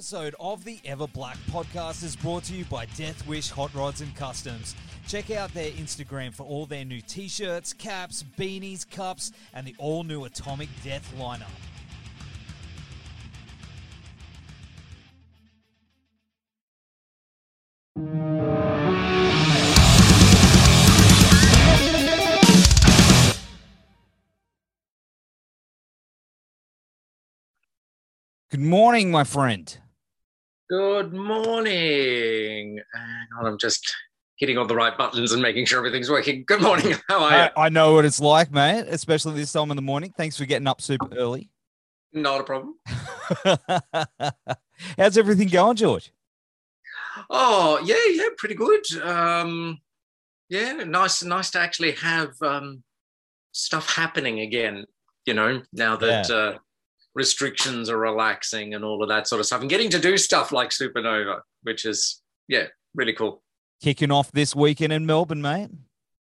Episode of the Ever Black podcast is brought to you by Death Wish Hot Rods and Customs. Check out their Instagram for all their new t shirts, caps, beanies, cups, and the all new Atomic Death lineup. Good morning, my friend. Good morning. Hang on, I'm just hitting all the right buttons and making sure everything's working. Good morning. How are you? I, I know what it's like, mate, especially this time in the morning. Thanks for getting up super early. Not a problem. How's everything going, George? Oh, yeah, yeah, pretty good. Um, yeah, nice, nice to actually have um, stuff happening again. You know, now that Yeah. uh, restrictions are relaxing and all of that sort of stuff, and getting to do stuff like Supernova, which is yeah, really cool. Kicking off this weekend in Melbourne, mate.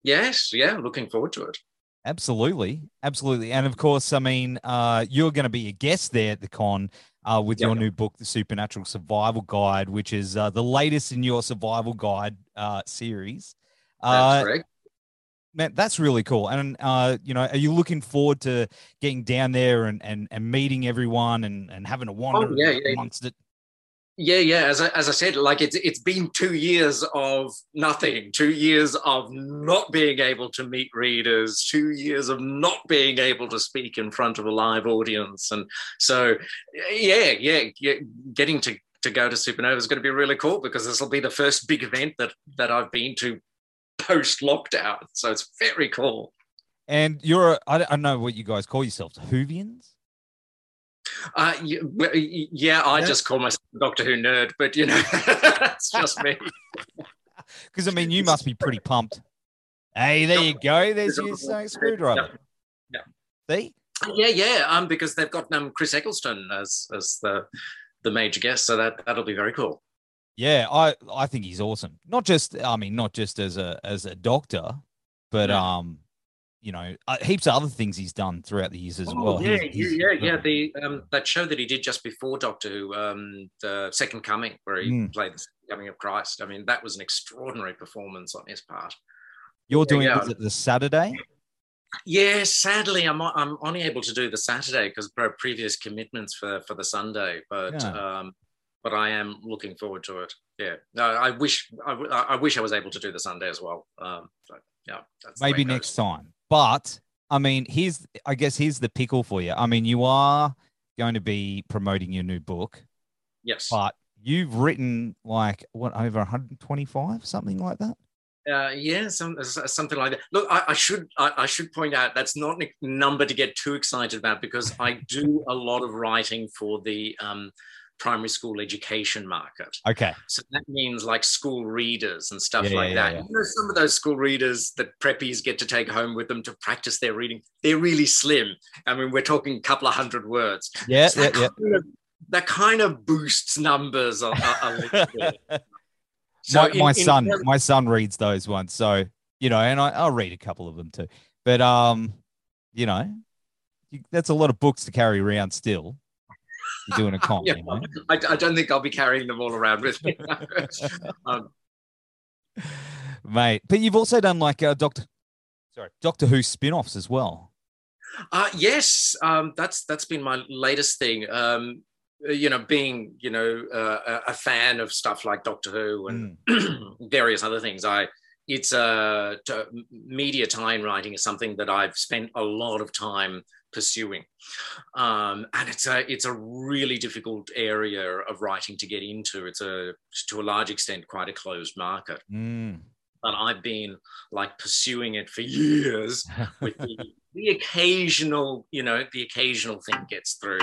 Yes, yeah, looking forward to it. Absolutely, absolutely, and of course, I mean, uh, you're going to be a guest there at the con uh, with your new book, The Supernatural Survival Guide, which is uh, the latest in your survival guide uh, series. That's Uh, correct. Man, that's really cool. And uh, you know, are you looking forward to getting down there and and, and meeting everyone and and having a wander Oh, yeah, yeah. amongst it? Yeah, yeah. As I, as I said, like it's it's been two years of nothing, two years of not being able to meet readers, two years of not being able to speak in front of a live audience, and so yeah, yeah, yeah getting to to go to Supernova is going to be really cool because this will be the first big event that that I've been to post lockdown. So it's very cool. And you're, I don't know what you guys call yourselves, Whovians. Uh, yeah, I Yeah. just call myself Doctor Who nerd, but you know, that's just me. Because I mean, you must be pretty pumped. Hey, there you go. There's your sonic screwdriver. Yeah. See? Yeah, yeah. Um, because they've got um Chris Eccleston as as the the major guest, so that that'll be very cool. Yeah, I I think he's awesome. Not just, I mean, not just as a as a doctor, but Yeah. um, you know, uh, heaps of other things he's done throughout the years as well. Oh, yeah, He's- he's- yeah, yeah. The um that show that he did just before Doctor Who, um, the Second Coming, where he Mm. played the Second Coming of Christ. I mean, that was an extraordinary performance on his part. You're doing yeah. it the Saturday? Yeah, sadly, I'm I'm only able to do the Saturday because of previous commitments for for the Sunday, but Yeah. um, but I am looking forward to it. Yeah, no, I wish I wish I was able to do the Sunday as well. Um, but yeah, that's Maybe next time. But I mean, here's I guess here's the pickle for you. I mean, you are going to be promoting your new book, Yes. but you've written like what over 125, something like that. Uh, yeah, some, something like that. Look, I, I should I, I should point out that's not a number to get too excited about because I do a lot of writing for the um, primary school education market. Okay. So that means like school readers and stuff Yeah, like yeah, that. yeah. You know, some of those school readers that preppies get to take home with them to practice their reading, they're really slim. I mean, we're talking a couple of hundred words. Yeah, So that, yeah. kind of, that kind of boosts numbers a, a, a little bit. So my, in- my in son, terms- my son reads those ones, so you know, and I, I'll read a couple of them too. But um, you know, you, that's a lot of books to carry around. Still, doing a con. Yeah, know? I, I don't think I'll be carrying them all around with me. um, mate. But you've also done like uh, Doctor, sorry, Doctor Who spin-offs as well. uh, yes, um, that's that's been my latest thing. Um, you know, being you know uh, a a fan of stuff like Doctor Who and various other things, I it's uh, media tie in writing is something that I've spent a lot of time pursuing, um, and it's a it's a really difficult area of writing to get into. It's a to a large extent quite a closed market. Mm. but I've been like pursuing it for years with the, the occasional, you know, the occasional thing gets through.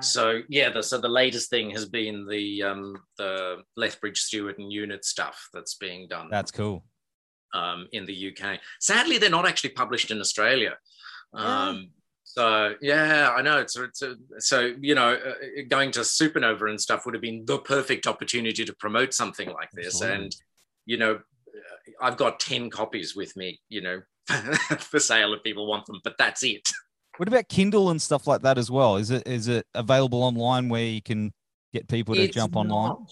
So yeah, the, so the latest thing has been the um, the Lethbridge, Stewart, and Unit stuff that's being done. That's cool. Um, in the UK. Sadly, they're not actually published in Australia. Um, so yeah, I know it's, it's a, so you know uh, going to Supernova and stuff would have been the perfect opportunity to promote something like this. Absolutely. And you know, I've got ten copies with me, you know, for sale if people want them, but that's it. What about Kindle and stuff like that as well? Is it is it available online where you can get people to it's jump not, online?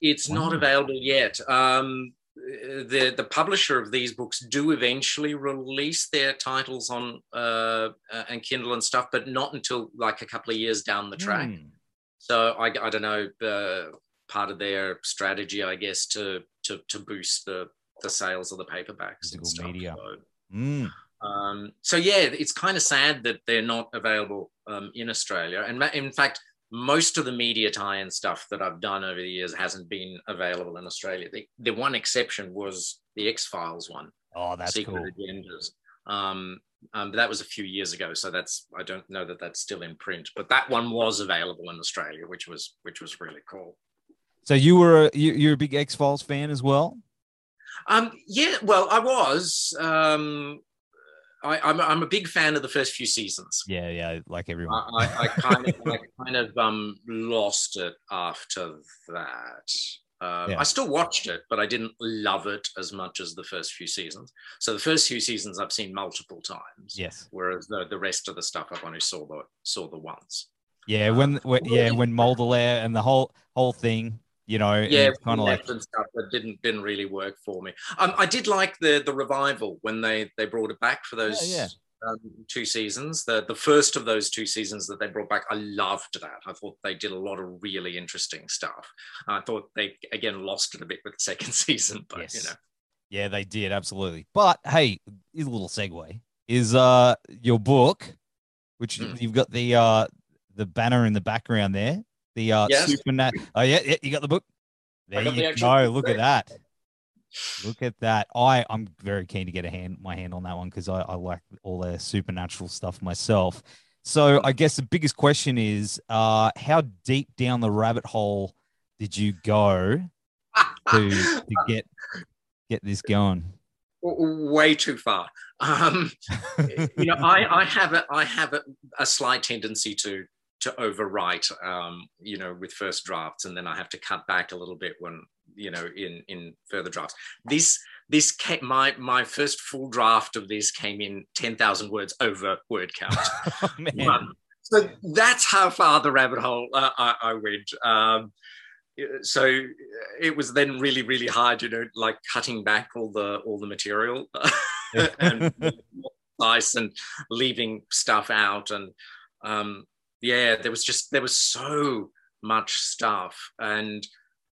It's wow. not available yet. Um, the the publisher of these books do eventually release their titles on uh, uh, and Kindle and stuff, but not until like a couple of years down the track. Mm. So I, I don't know uh, part of their strategy, I guess, to to to boost the the sales of the paperbacks and stuff. media. So, mm. um, so yeah, it's kind of sad that they're not available um, in Australia. And in fact, most of the media tie-in stuff that I've done over the years hasn't been available in Australia. The, the one exception was the X Files one. Oh, that's Secret cool. Agendas. Um, um, but that was a few years ago, so that's I don't know that that's still in print. But that one was available in Australia, which was which was really cool. So you were a, you, you're a big X Files fan as well. Um, yeah, well, I was. Um, I, am I'm, I'm a big fan of the first few seasons. Yeah, yeah, like everyone. I, I, I kind of I kind of um lost it after that. Um, yeah. I still watched it, but I didn't love it as much as the first few seasons. So the first few seasons I've seen multiple times. Yes. Whereas the, the rest of the stuff I've only saw the saw the once. Yeah, when, when yeah when Mulder and the whole whole thing you know yeah kind of like stuff that didn't didn't really work for me. Um, i did like the the revival when they they brought it back for those yeah, yeah. Um, two seasons. The the first of those two seasons that they brought back i loved that. I thought they did a lot of really interesting stuff. I thought they again lost it a bit with the second season but yes. you know. Yeah they did absolutely. But hey a little segue is uh your book which mm. you've got the uh the banner in the background there the uh, yes. Supernat. Oh yeah, yeah, you got the book. There you the go. Look at that. Look at that. I I'm very keen to get a hand my hand on that one because I, I like all the supernatural stuff myself. So I guess the biggest question is, uh, how deep down the rabbit hole did you go to to get get this going? Way too far. Um, you know, I, I have a I have a, a slight tendency to to overwrite, um, you know, with first drafts, and then I have to cut back a little bit when, you know, in in further drafts. This this came, my my first full draft of this came in ten thousand words over word count. oh, um, so that's how far the rabbit hole uh, I, I, went. Um, so it was then really really hard, you know, like cutting back all the all the material and and leaving stuff out and um, yeah there was just there was so much stuff. And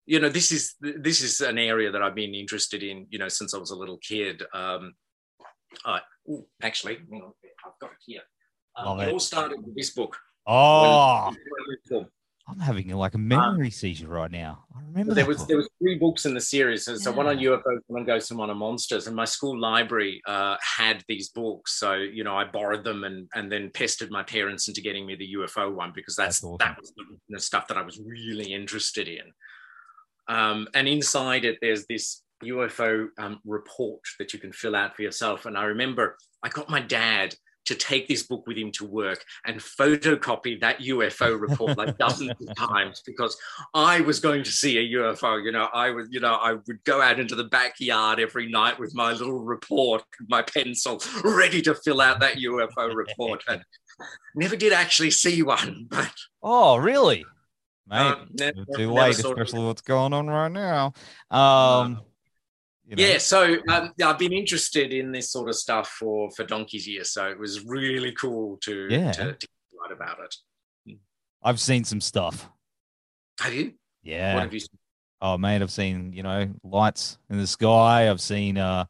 you know this is this is an area that i've been interested in you know since i was a little kid. Um uh, ooh, actually i've got it here. Um, it all started with this book. Oh I'm having like a memory um, seizure right now. I remember there was book. there was three books in the series. So, yeah. so one on UFOs, one on ghosts, and one on monsters. And my school library uh, had these books. So you know, I borrowed them and and then pestered my parents into getting me the UFO one because that's, that's awesome. that was the, the, stuff that I was really interested in. Um, and inside it, there's this UFO um, report that you can fill out for yourself. And I remember I got my dad to take this book with him to work and photocopy that UFO report like dozens of times because I was going to see a UFO. You know, I was, you know, I would go out into the backyard every night with my little report, my pencil, ready to fill out that UFO report. And never did actually see one, but oh, really? Mate, um, never, too late, especially what's going on right now. Um, you know? Yeah, so um, I've been interested in this sort of stuff for for donkey's years, so it was really cool to yeah. to, to write about it. I've seen some stuff. Have you? Yeah. What have you seen? Oh, mate, I've seen you know lights in the sky. I've seen uh,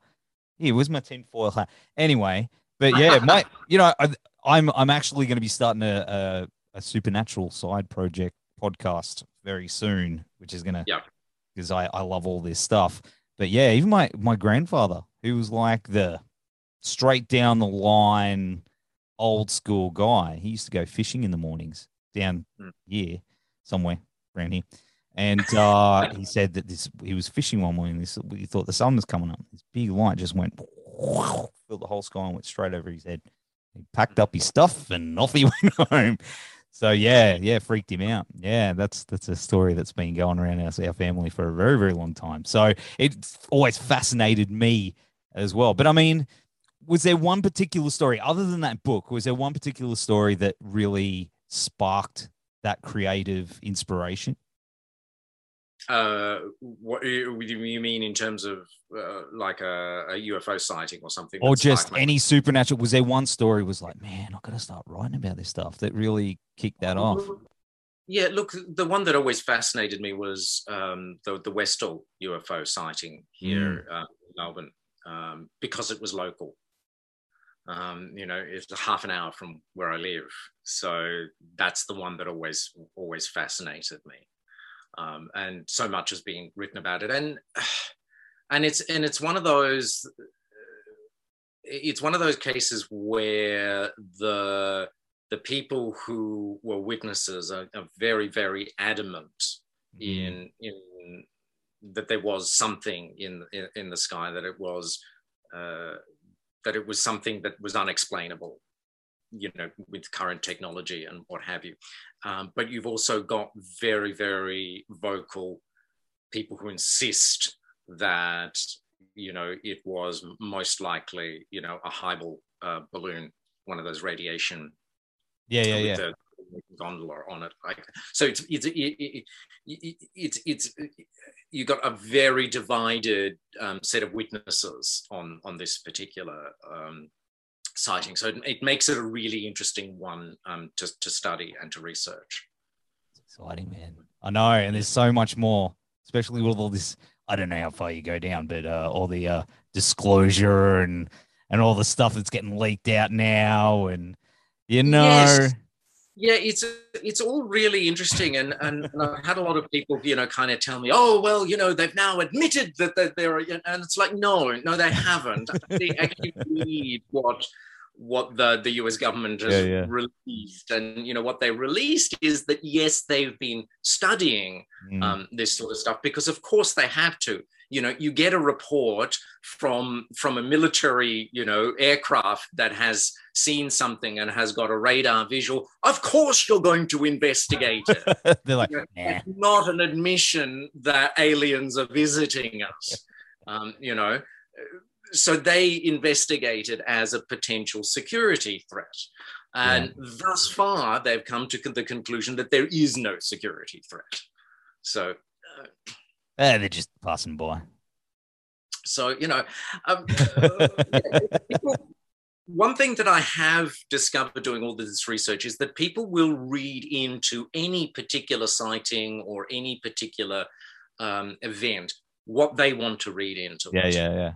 yeah, where's my tinfoil hat. Anyway, but yeah, my you know I, I'm I'm actually going to be starting a, a a supernatural side project podcast very soon, which is gonna yeah because I I love all this stuff. But yeah, even my my grandfather, who was like the straight down the line old school guy, he used to go fishing in the mornings down Mm. here somewhere around here. And uh, he said that this he was fishing one morning. This he thought the sun was coming up. This big light just went filled the whole sky and went straight over his head. He packed up his stuff and off he went home. So yeah, yeah, freaked him out. Yeah, that's that's a story that's been going around our, our family for a very very long time. So it's always fascinated me as well. But I mean, was there one particular story other than that book? Was there one particular story that really sparked that creative inspiration? Uh, what do you mean in terms of uh, like a, a UFO sighting or something? or just my- any supernatural? Was there one story was like, man, I got to start writing about this stuff that really kicked that off? Yeah, look, the one that always fascinated me was um, the the Westall UFO sighting here Mm. uh, in Melbourne um, because it was local. Um, you know, it's half an hour from where I live, so that's the one that always always fascinated me, um, and so much has been written about it, and and it's and it's one of those it's one of those cases where the the people who were witnesses are, are very very adamant Mm. in in that there was something in in, in the sky that it was uh, that it was something that was unexplainable you know with current technology and what have you um, but you've also got very very vocal people who insist that you know it was most likely you know a HIBAL uh, balloon one of those radiation Yeah, yeah, with yeah. the gondola on it. Like so, it's it's it, it, it, it's it's you got a very divided um, set of witnesses on on this particular um, sighting. So it, it makes it a really interesting one um, to to study and to research. Exciting, man. I know, and there's so much more, especially with all this. I don't know how far you go down, but uh, all the uh, disclosure and and all the stuff that's getting leaked out now, and you know, Yes. Yeah, it's it's all really interesting, and and, and I've had a lot of people, you know, kind of tell me, oh well, you know, they've now admitted that that they're, and it's like, no, no, they haven't. they actually read what what the the U.S. government has Yeah, yeah. released, and you know what they released is that yes, they've been studying Mm. um, this sort of stuff because of course they have to you know you get a report from from a military you know aircraft that has seen something and has got a radar visual of course you're going to investigate it. They're like, You know, nah. it's not an admission that aliens are visiting us um, you know. So they investigate it as a potential security threat. And thus far they've come to the conclusion that there is no security threat. So Eh, they're just passing by. So, you know, um, uh, people- one thing that I have discovered doing all this research is that people will read into any particular sighting or any particular um, event what they want to read into. Yeah, it. yeah, yeah.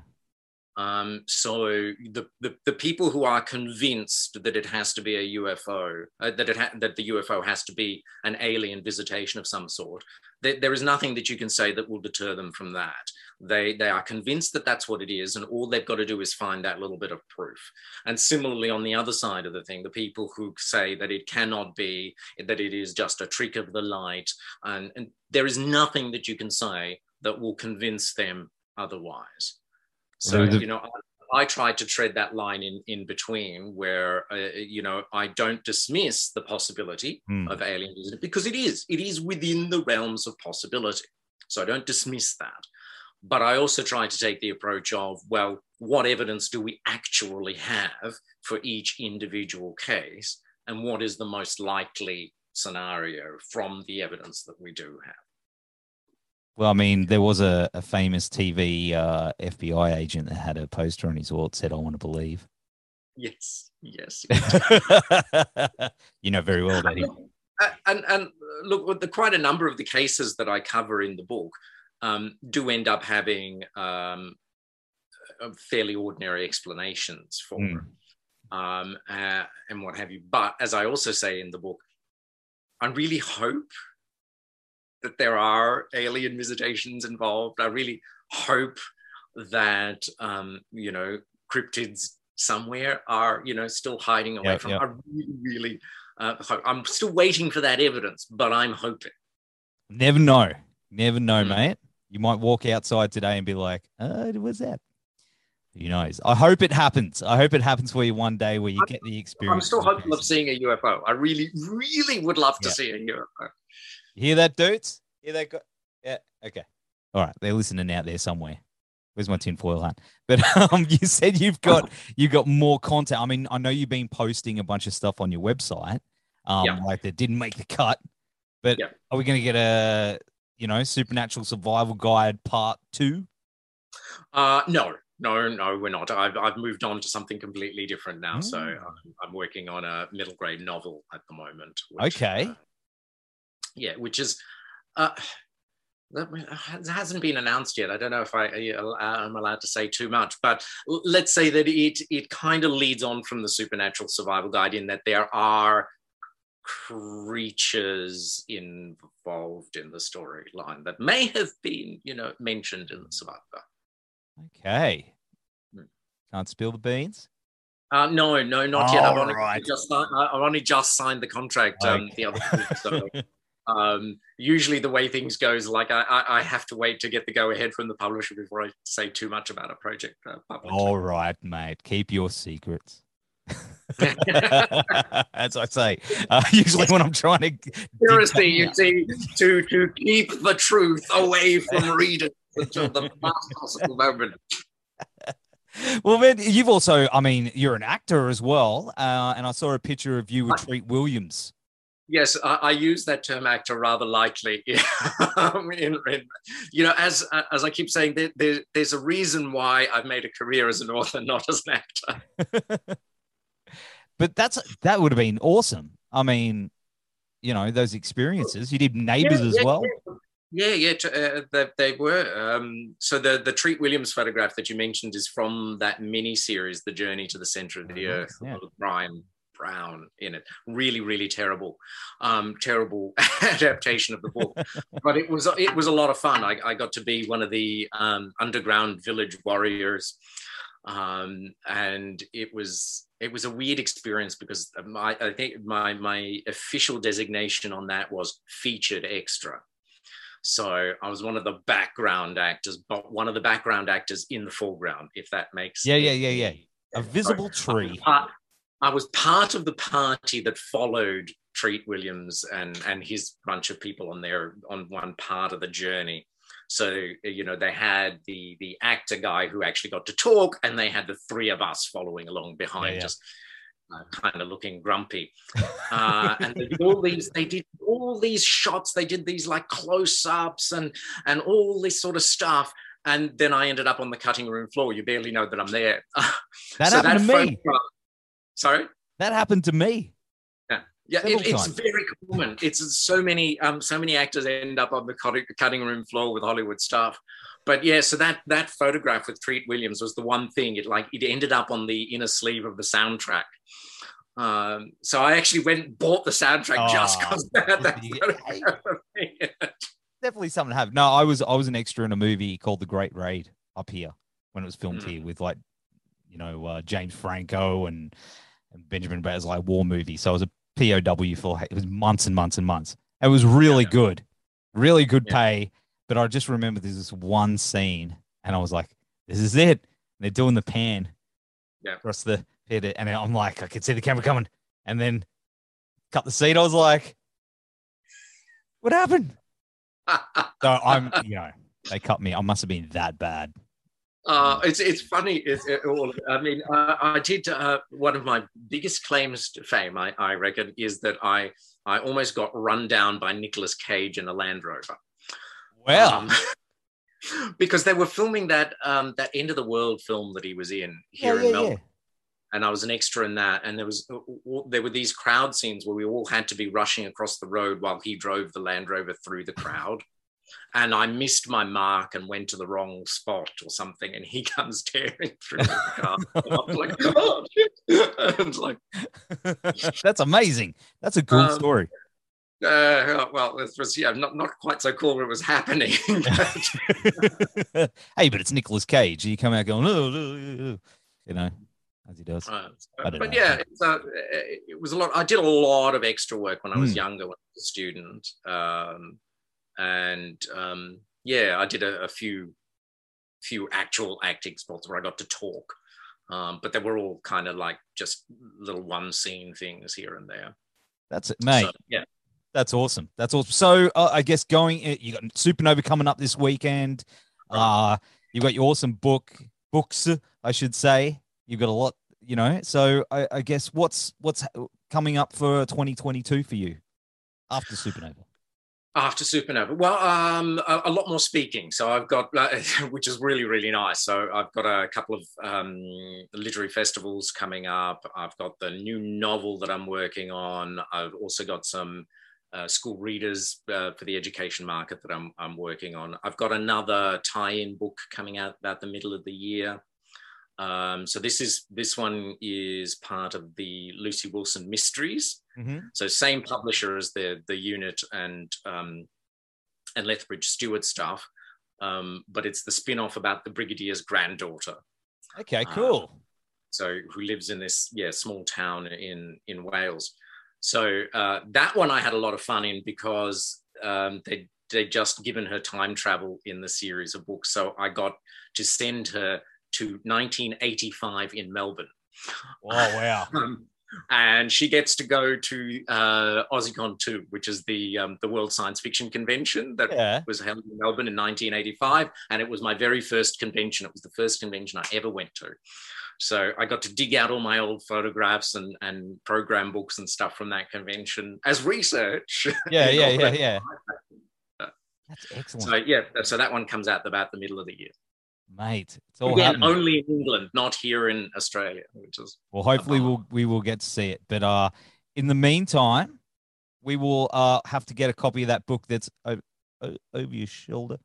Um, so the, the the people who are convinced that it has to be a UFO, uh, that it ha- that the UFO has to be an alien visitation of some sort, there, there is nothing that you can say that will deter them from that. They they are convinced that that's what it is, and all they've got to do is find that little bit of proof. And similarly, on the other side of the thing, the people who say that it cannot be, that it is just a trick of the light, and, and there is nothing that you can say that will convince them otherwise. So you know, I, try to tread that line in in between, where uh, you know I don't dismiss the possibility Hmm. of alien visiting because it is it is within the realms of possibility. So I don't dismiss that, but I also try to take the approach of well, what evidence do we actually have for each individual case, and what is the most likely scenario from the evidence that we do have. Well, I mean, there was a, a famous TV uh, FBI agent that had a poster on his wall that said, I want to believe. Yes, yes. you know very well that he. Uh, and and look, the, quite a number of the cases that I cover in the book um, do end up having um, uh, fairly ordinary explanations for it, um, uh, and what have you. But as I also say in the book, I really hope that there are alien visitations involved. I really hope that um, you know cryptids somewhere are you know still hiding away Yeah, from. yeah. I really, really uh, I'm still waiting for that evidence, but I'm hoping. Never know. Never know, Mm. mate. You might walk outside today and be like, uh, what's that? Who knows? I hope it happens. I hope it happens for you one day where you get the experience. I'm still hopeful of seeing a UFO. I really, really would love to Yeah. see a UFO. Hear that, dudes? Hear that? Go- yeah. Okay. All right. They're listening out there somewhere. Where's my tinfoil hat? But um, you said you've got you've got more content. I mean, I know you've been posting a bunch of stuff on your website, um, Yeah. like that didn't make the cut. But Yeah. are we going to get a you know supernatural survival guide part two? Uh, no, no, no, we're not. I've, I've moved on to something completely different now. So Mm. um, I'm working on a middle grade novel at the moment. which, Okay. uh, yeah, which is. Uh, that hasn't been announced yet. I don't know if I am allowed to say too much, but let's say that it it kind of leads on from the supernatural survival guide in that there are creatures involved in the storyline that may have been, you know, mentioned in the survival guide. Okay. Mm. Can't spill the beans. Uh, no, no, not yet. I've only, Alright. just, I've only just signed the contract um, the other week. So um, usually the way things goes, like I, I, I have to wait to get the go ahead from the publisher before I say too much about a project uh, publicly. All right, mate. Keep your secrets. As I say, uh, usually when I'm trying to Seriously, you see, to to keep the truth away from readers until the last possible moment. well, man, you've also, I mean, you're an actor as well, uh, and I saw a picture of you with Treat Williams. Yes, I, I use that term actor rather lightly. In, in- you know, as as I keep saying, there, there, there's a reason why I've made a career as an author, not as an actor. But that's that would have been awesome. I mean, you know, those experiences. You did Neighbors Yeah, as yeah, well. Yeah, yeah, uh, they, they were. Um, so the the Treat Williams photograph that you mentioned is from that mini series, The Journey to the Center of the Mhm, Earth, yeah. Bryan Brown in it. Really, really terrible, um, terrible adaptation of the book. but it was it was a lot of fun. I, I got to be one of the um, underground village warriors, um, and it was it was a weird experience because my I think my my official designation on that was featured extra. So I was one of the background actors, but one of the background actors in the foreground, if that makes Yeah, yeah, yeah, yeah. A visible tree. part, I was part of the party that followed Treat Williams and and his bunch of people on their on one part of the journey. So you know they had the the actor guy who actually got to talk, and they had the three of us following along behind, Yeah, yeah. just uh, kind of looking grumpy. Uh, and they did all these they did all these shots. They did these like close ups and and all this sort of stuff. And then I ended up on the cutting room floor. You barely know that I'm there. That So happened to me. photograph- Sorry. That happened to me. Yeah, Several it, it's very common. It's so many, um, so many actors end up on the cutting, room floor with Hollywood stuff. But yeah, so that that photograph with Treat Williams was the one thing. It like it ended up on the inner sleeve of the soundtrack. Um, so I actually went and bought the soundtrack just Ah, because that, that. Definitely something to have. No, I was I was an extra in a movie called The Great Raid up here when it was filmed Mm. here with like, you know, uh, James Franco and, and Benjamin Bratt's like war movie. So it was a POW for it was months and months and months. It was really Yeah. good, really good Yeah. pay. But I just remember there's this one scene, and I was like, "This is it." And they're doing the pan Yeah. across the and I'm like, I could see the camera coming, and then cut the seat. I was like, "What happened?" So I'm, you know, they cut me. I must have been that bad. Uh, it's it's funny. It's, it, all, I mean, uh, I did uh, one of my biggest claims to fame. I, I reckon is that I I almost got run down by Nicolas Cage in a Land Rover. Well, Um, because they were filming that um, that end of the world film that he was in here yeah, in Melbourne, yeah. and I was an extra in that. And there was there were these crowd scenes where we all had to be rushing across the road while he drove the Land Rover through the crowd. And I missed my mark and went to the wrong spot or something, and he comes tearing through the car. I'm like, oh, shit. Like, That's amazing. That's a cool Um, story. uh, well, it was yeah, not not quite so cool when it was happening. hey, but it's Nicolas Cage. You come out going, oh, oh, oh, oh," you know. as he does. Uh, but know. yeah, it's, uh, it was a lot. I did a lot of extra work when I was Mm. younger, when I was a student, um, and um, yeah, I did a, a few few actual acting spots where I got to talk, um, but they were all kind of like just little one scene things here and there. That's it, mate. So, yeah, That's awesome. That's awesome. So uh, I guess going, uh, you got Supernova coming up this weekend. Uh, you've got your awesome book, books, I should say. You've got a lot, you know. So I, I guess what's what's coming up for 2022 for you after Supernova? After Supernova, well, um, a, a lot more speaking. So I've got, uh, which is really really nice. So I've got a couple of um, literary festivals coming up. I've got the new novel that I'm working on. I've also got some uh, school readers uh, for the education market that I'm, I'm working on. I've got another tie-in book coming out about the middle of the year. Um, so this is this one is part of the Lucy Wilson Mysteries. Mm-hmm. So same publisher as the the unit and um, and Lethbridge Stewart stuff, um, but it's the spin-off about the Brigadier's granddaughter. Okay, Uh, cool. So who lives in this yeah small town in in Wales. So uh, that one I had a lot of fun in because um, they they just given her time travel in the series of books. So I got to send her to 1985 in Melbourne. Oh wow. Um, and she gets to go to uh, AussieCon 2, which is the um, the World Science Fiction Convention that Yeah. was held in Melbourne in 1985, and it was my very first convention. It was the first convention I ever went to. So I got to dig out all my old photographs and, and program books and stuff from that convention as research. Yeah, yeah, yeah, yeah. That's excellent, So yeah, so that one comes out about the middle of the year. Mate. It's all Again, happening. only in England, not here in Australia, which is Well, hopefully we'll we will get to see it. But uh, in the meantime, we will uh have to get a copy of that book that's over, over your shoulder.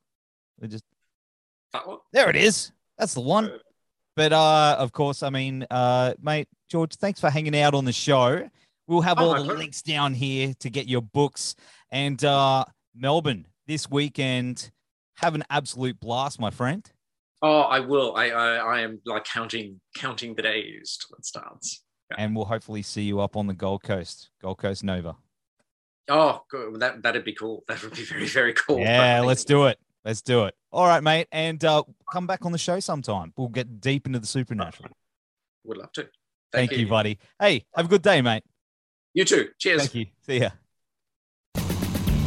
We just that one. there it is. That's the one. But uh, of course, I mean, uh, mate, George, thanks for hanging out on the show. We'll have Oh, all the links down here to get your books and uh, Melbourne this weekend. Have an absolute blast, my friend. Oh, I will. I, I I am like counting counting the days till it starts. And we'll hopefully see you up on the Gold Coast, Gold Coast Nova. Oh, good. that that'd be cool. That would be very very cool. Yeah, let's do it. Let's do it. All right, mate. And uh, come back on the show sometime. We'll get deep into the supernatural. Would love to. Thank, you, buddy. Hey, have a good day, mate. You too. Cheers. Thank you. See ya.